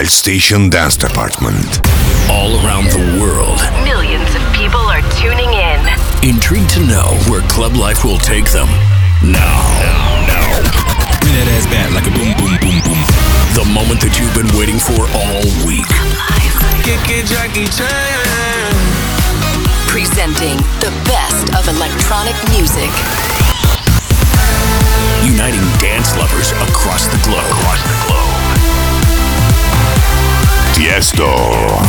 Wild Station Dance Department. All around the world, millions of people are tuning in. Intrigued to know where club life will take them. Now, now, Bring that ass back like a boom, boom, boom, boom. The moment that you've been waiting for all week. Jackie Chan. Presenting the best of electronic music. Uniting dance lovers across the globe. Across the globe. Tiesto.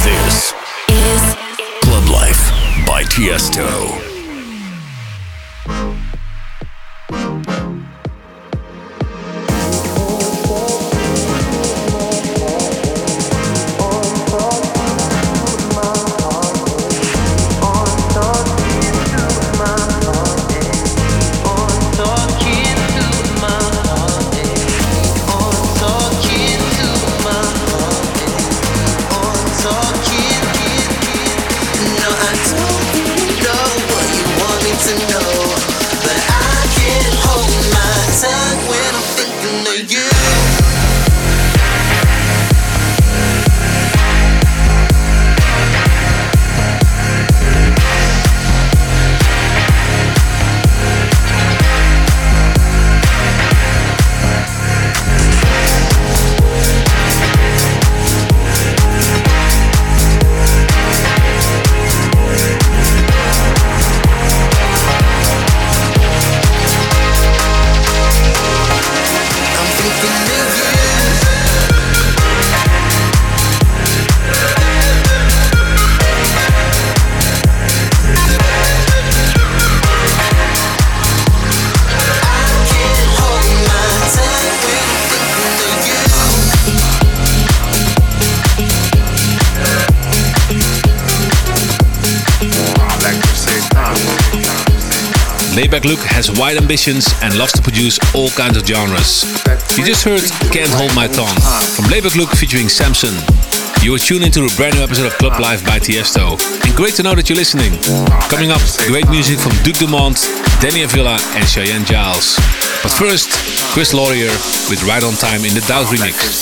This Is Club Life by Tiesto. Laidback Luke has wide ambitions and loves to produce all kinds of genres. You just heard Can't Hold My Tongue from Laidback Luke featuring Samson. You are tuned into a brand new episode of Club Life by Tiesto. And great to know that you're listening. Coming up, great music from Duke Dumont, Danny Avila and Cheyenne Giles. But first, Chris Laurier with Right on Time in the Doubt remix.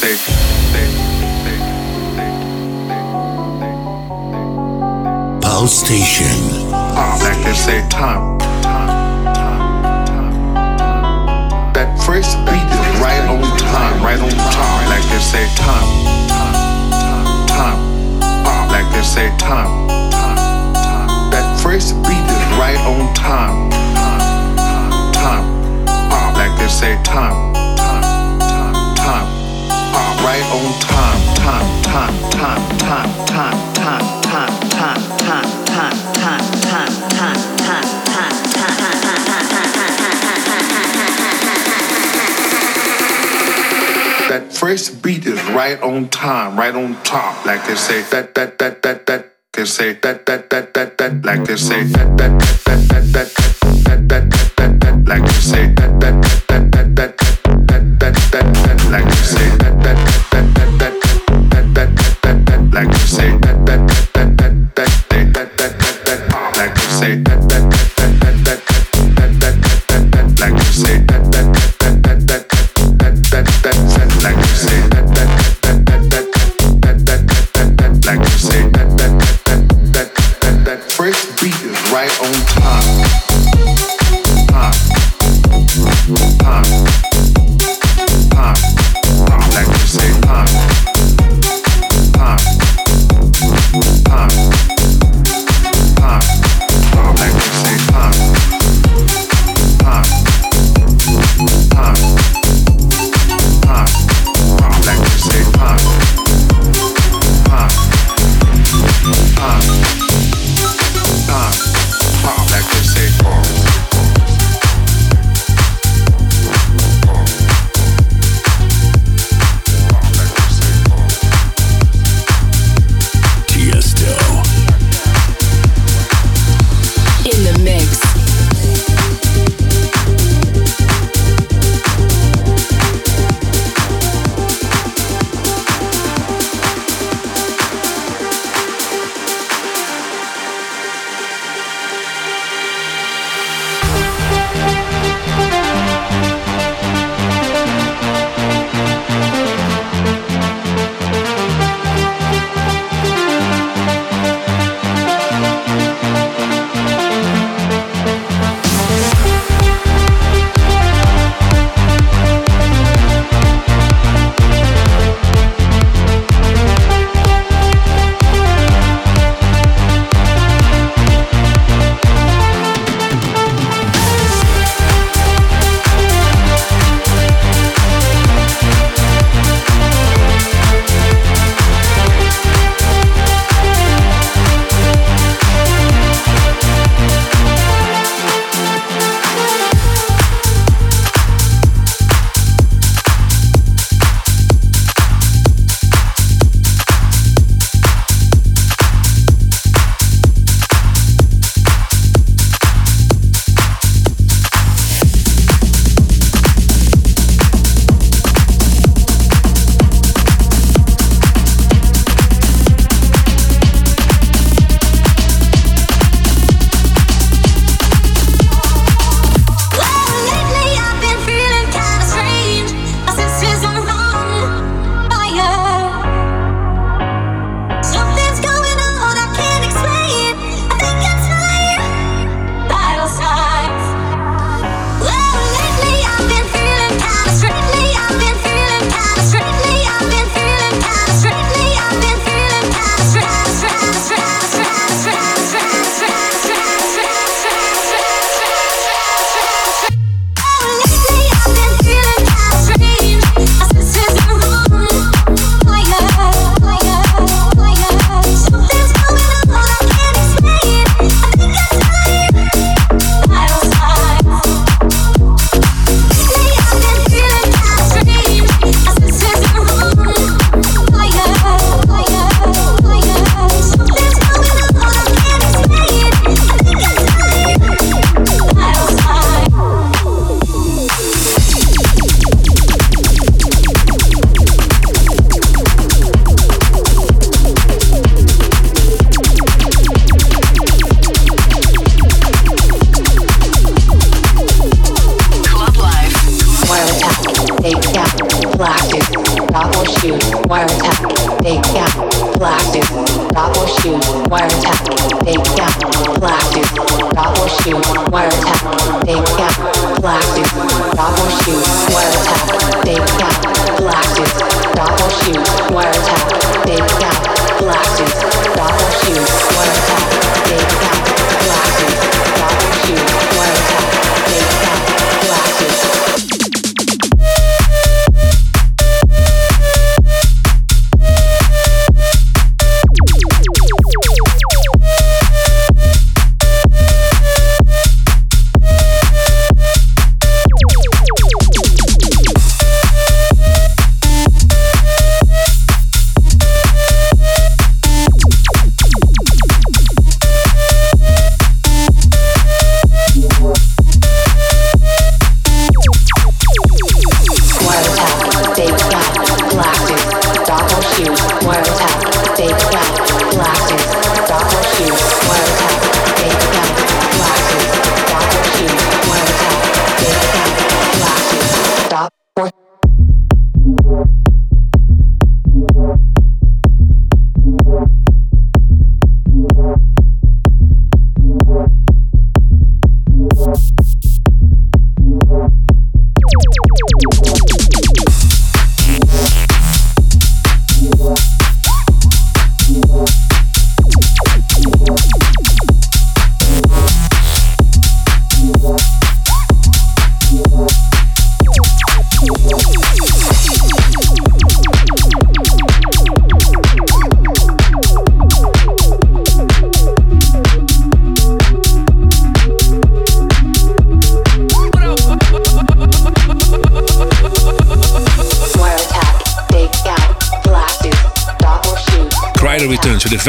Pulse Station. like they say, time, time, first beat is right on time, right on time. Like they say, time, time, time. Like they say, time, time, time. That first beat is right on time, time, time, time. Like they say, time, time, time, time. Right on time, time, time, time, time, time, time, time, time, time, time, time, time, time, That first beat is right on time, right on top. Like they say, that, that, that, that, that. They say that, that, that, that, that. Like they say that, that, that, that, that, that, that, that, that, that. Like they say that, that, that, that, that, that, that, that, that. Like they say that, that, that, that, that, that, that, that, that. Like they say that, that, that, that, that, that, that, that, that. Like they say that, that, that, that,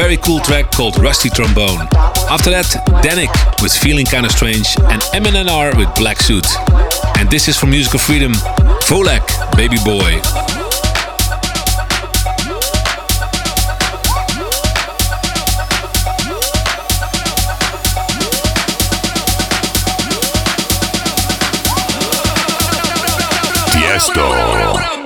very cool track called Rusty Trombone. After that, Danik with Feeling Kinda Strange and MNNR with Black Suit. And this is from Musical Freedom, Volek, Baby Boy. Tiesto.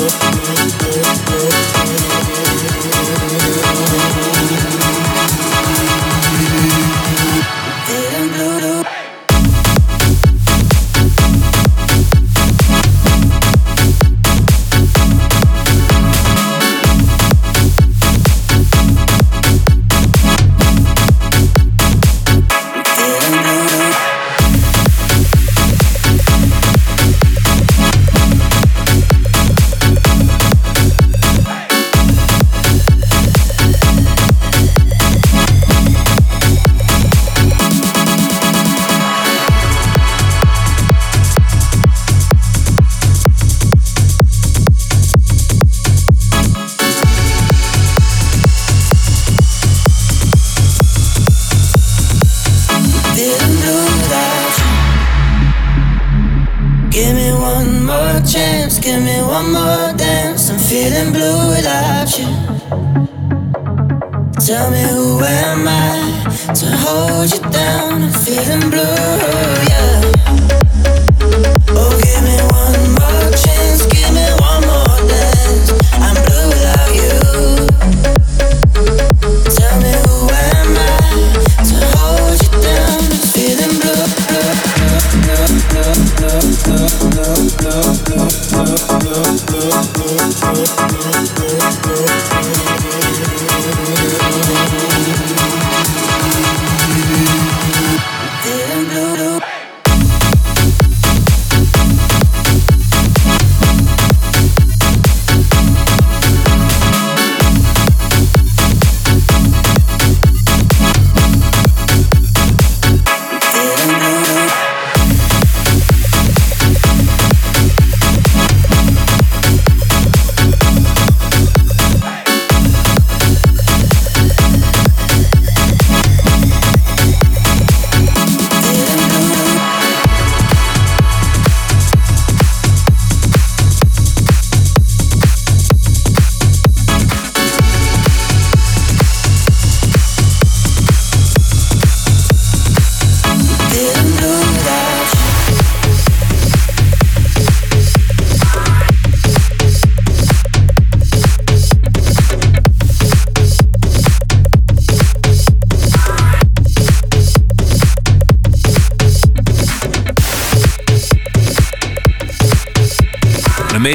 love.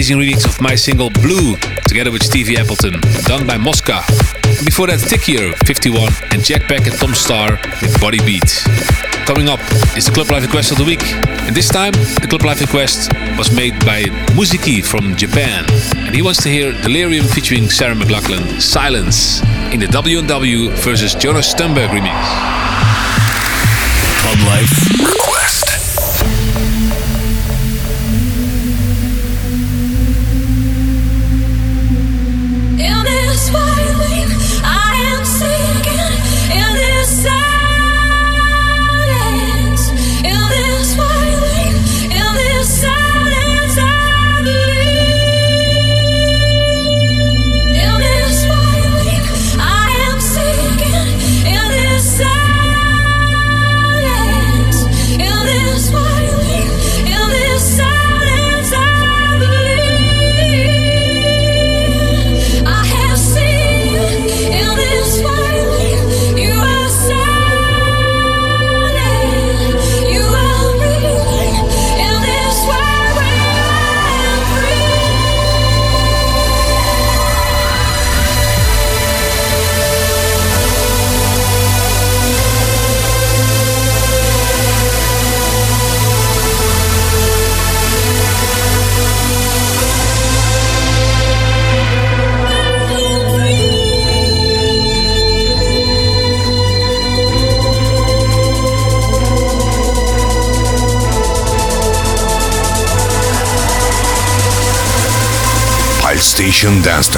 Amazing remix of my single Blue together with Stevie Appleton, done by Mosca. Before that, Tickier 51 and Jack Beck and Tom Starr with Body Beats. Coming up is the Club Life Request of the Week. And this time, the Club Life Request was made by Muziki from Japan. And he wants to hear Delerium featuring Sarah McLachlan, Silence, in the W&W versus Jonas Stenberg remix. Club Life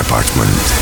Station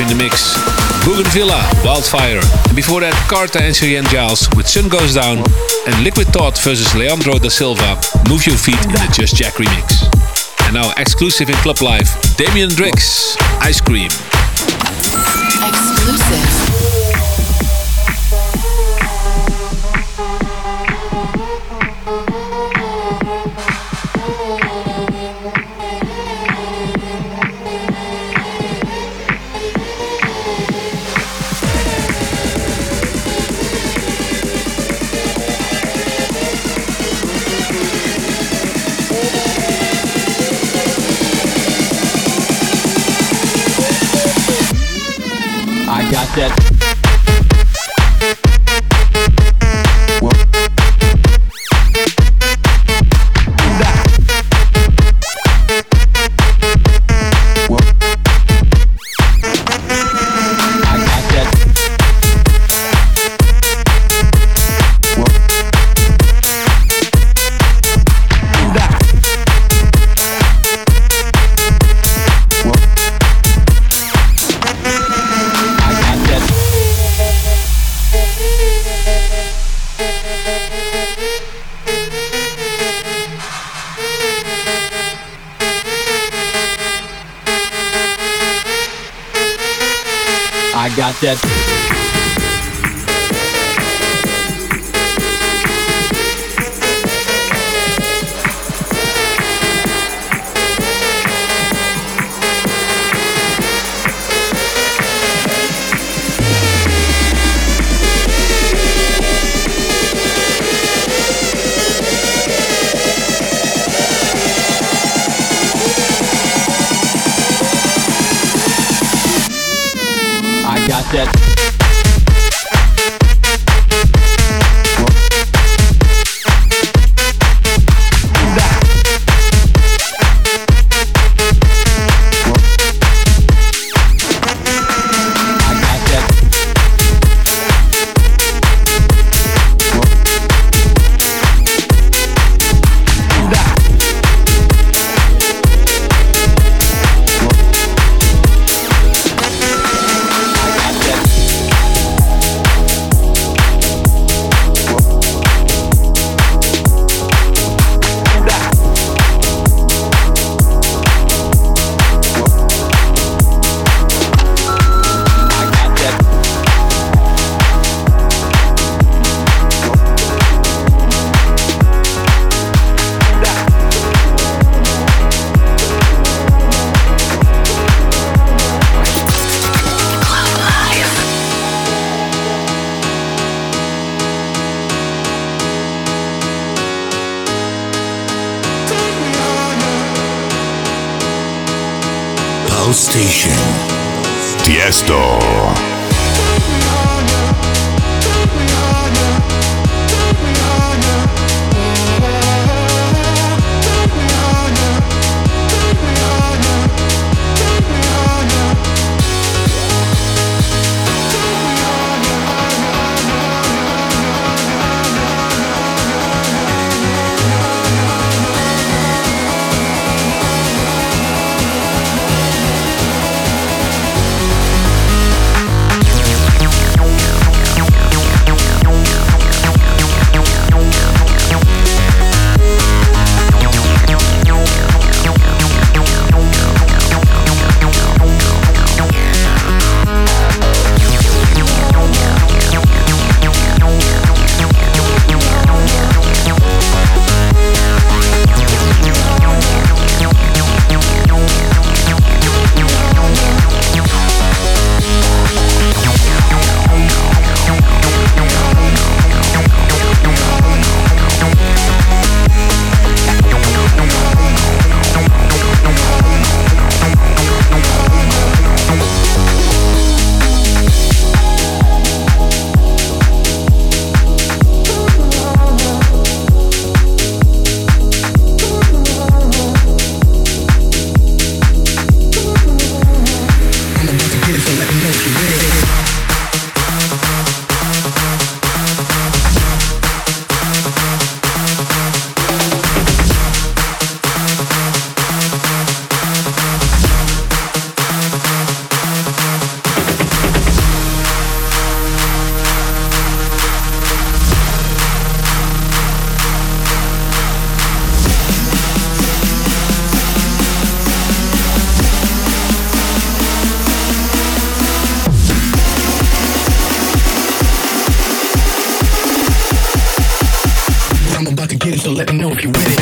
in the mix. Bougainvillea, Wildfire. And before that, Carta and Cheyenne Giles with Sun Goes Down. And Liquid Thought versus Leandro da Silva, Move Your Feet in the Just Jack remix. And now exclusive in Club Life, Damien Drix, Ice Cream. Exclusive. so let me know if you with it.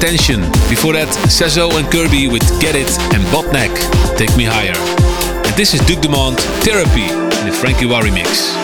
Attention. Before that, Sazo and Kirby with Get It and Botneck, Take Me Higher. And this is Duke Dumont, Therapy, in the Frankie Wah remix.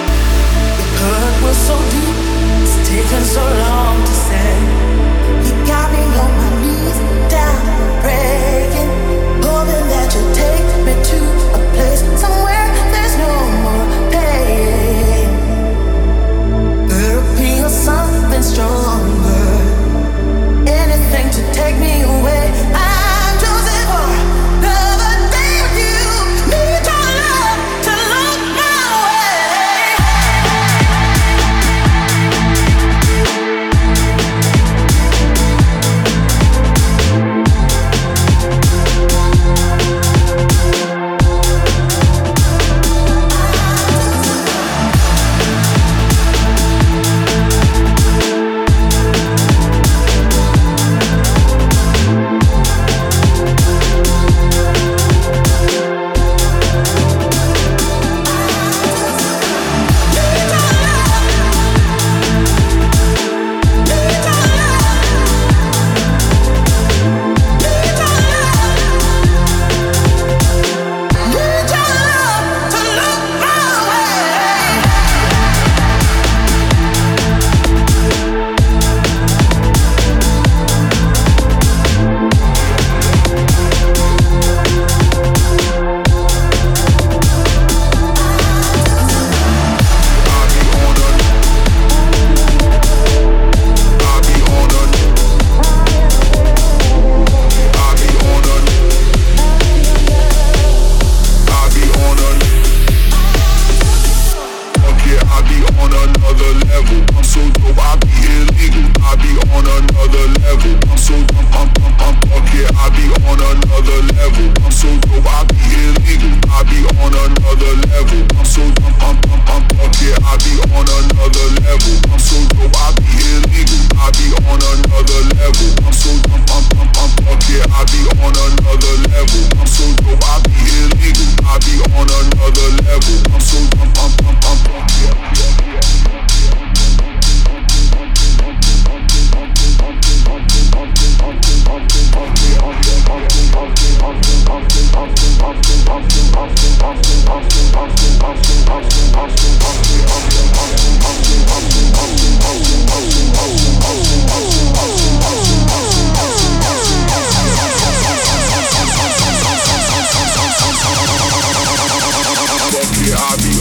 Here I be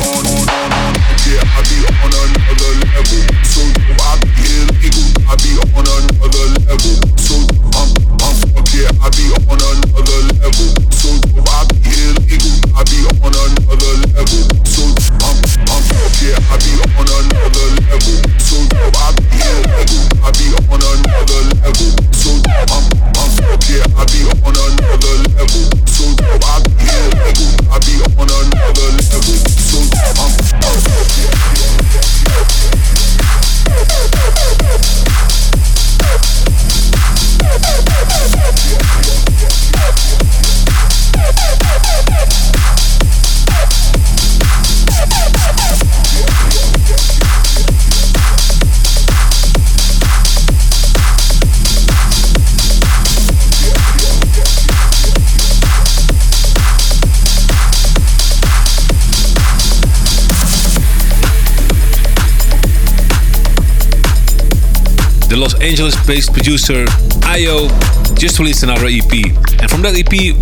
Angeles based producer Io just released another EP, and from that EP, we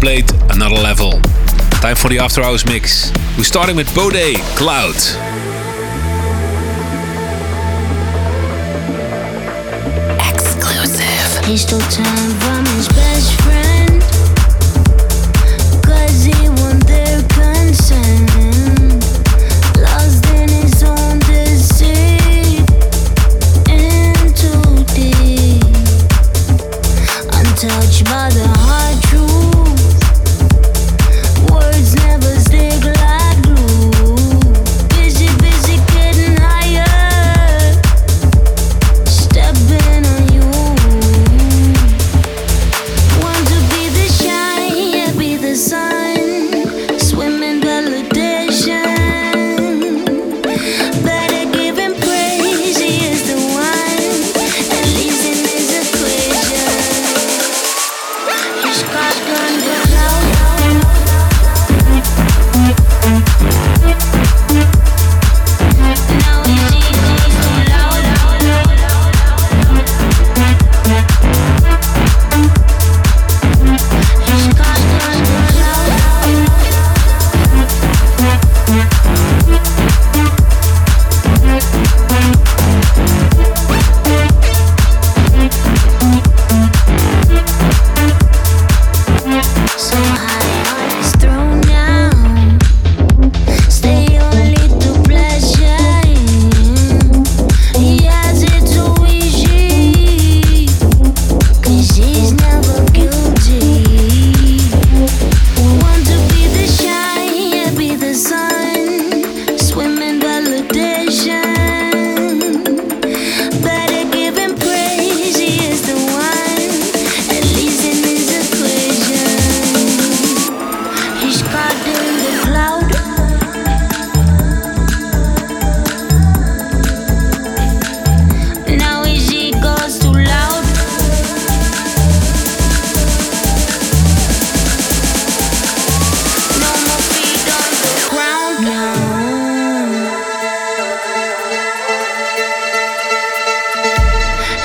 played another level. Time for the after hours mix. We're starting with Bode Cloud. Exclusive.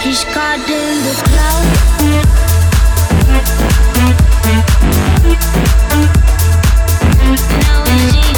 He's caught in the cloud. Now we see.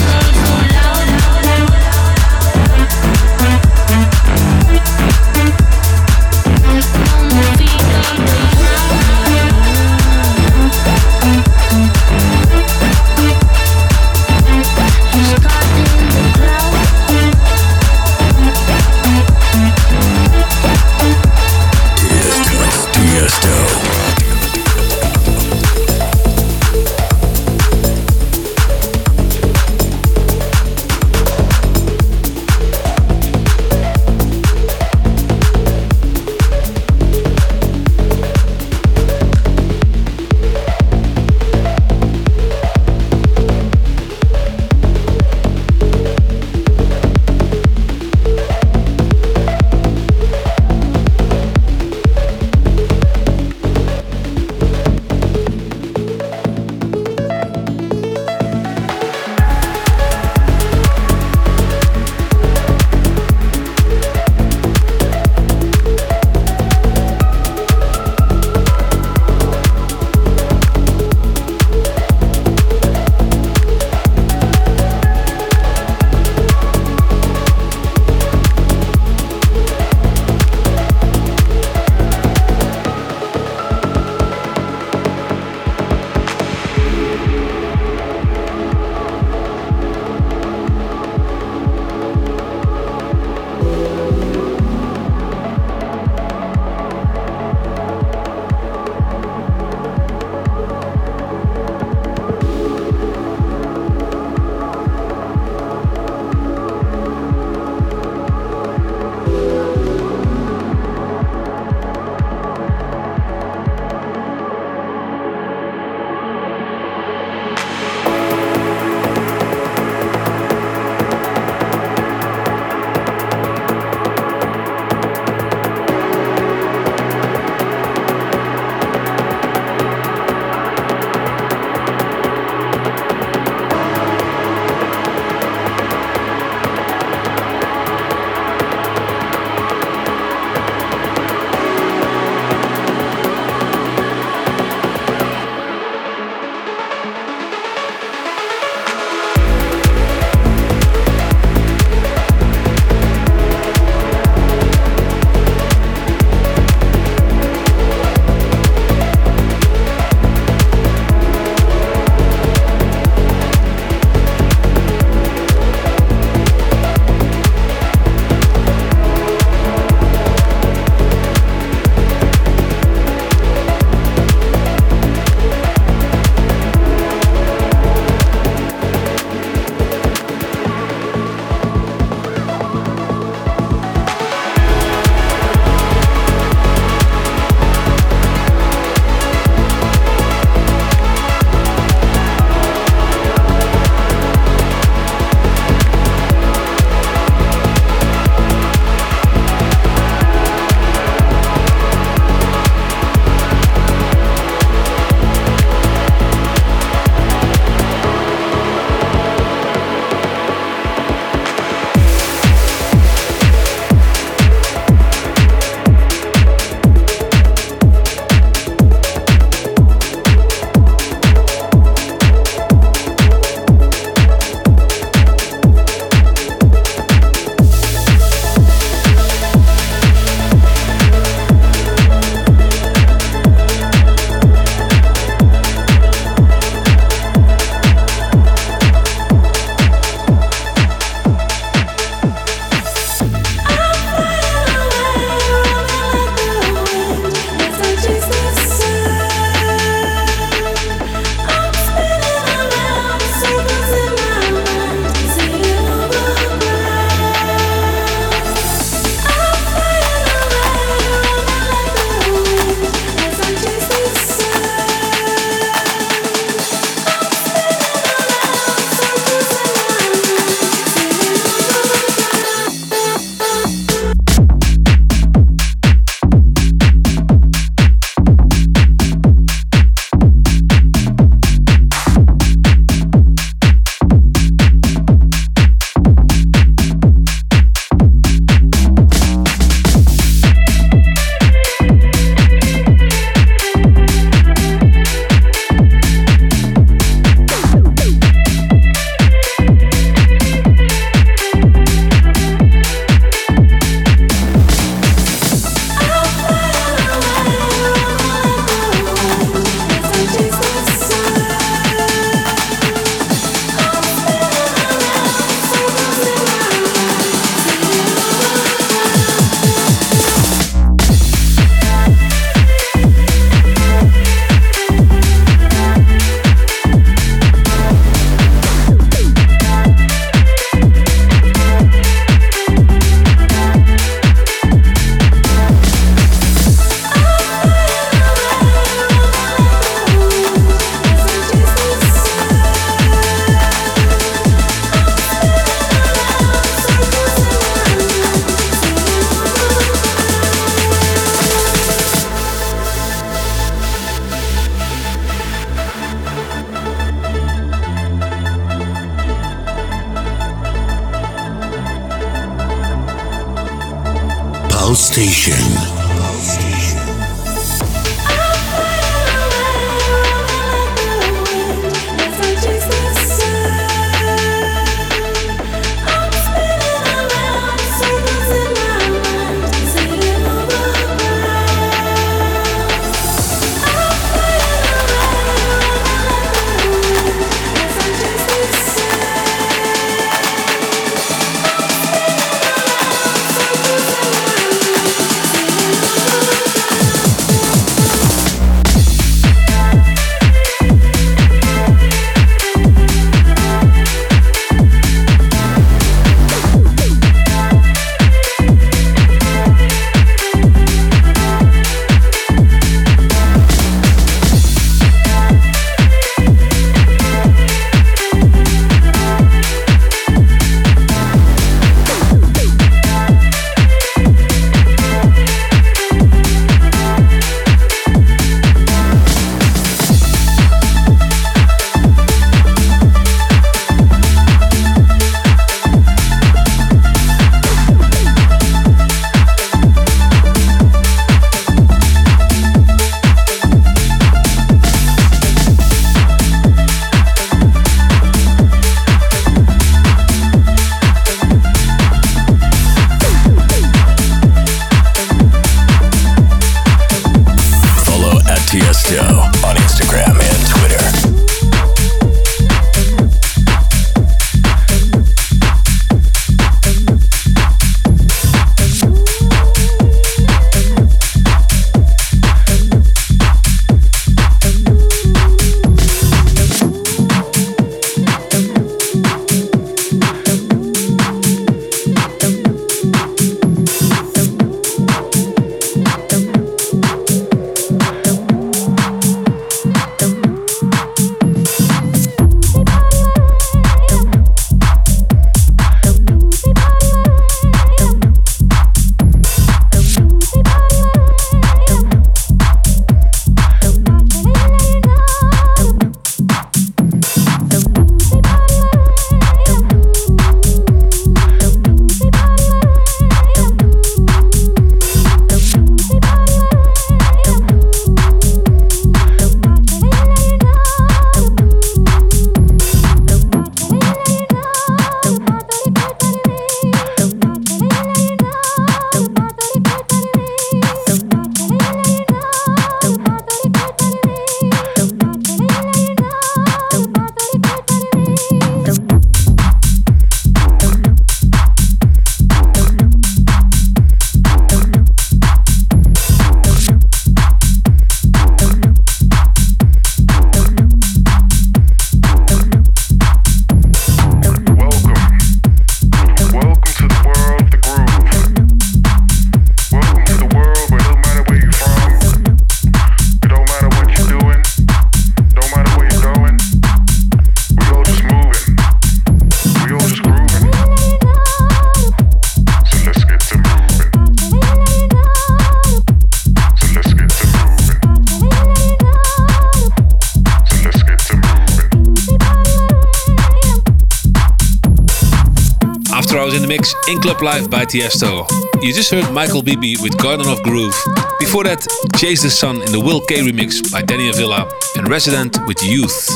In Club Life by Tiesto. You just heard Michael Bibi with Garden of Groove. Before that, Chase the Sun in the Will K remix by Danny Avila and Resident with Youth.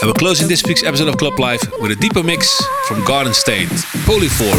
And we're closing this week's episode of Club Life with a deeper mix from Garden State, Polyform.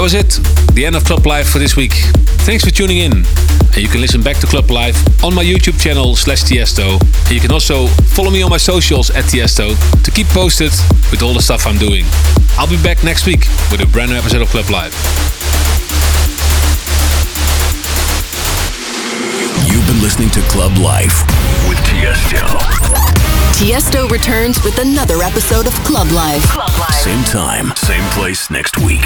The end of Club Life for this week. Thanks for tuning in. And you can listen back to Club Life on my YouTube channel slash Tiesto. And you can also follow me on my socials at Tiesto to keep posted with all the stuff I'm doing. I'll be back next week with a brand new episode of Club Life. You've been listening to Club Life with Tiesto. Tiesto returns with another episode of Club Life. Same time, same place next week.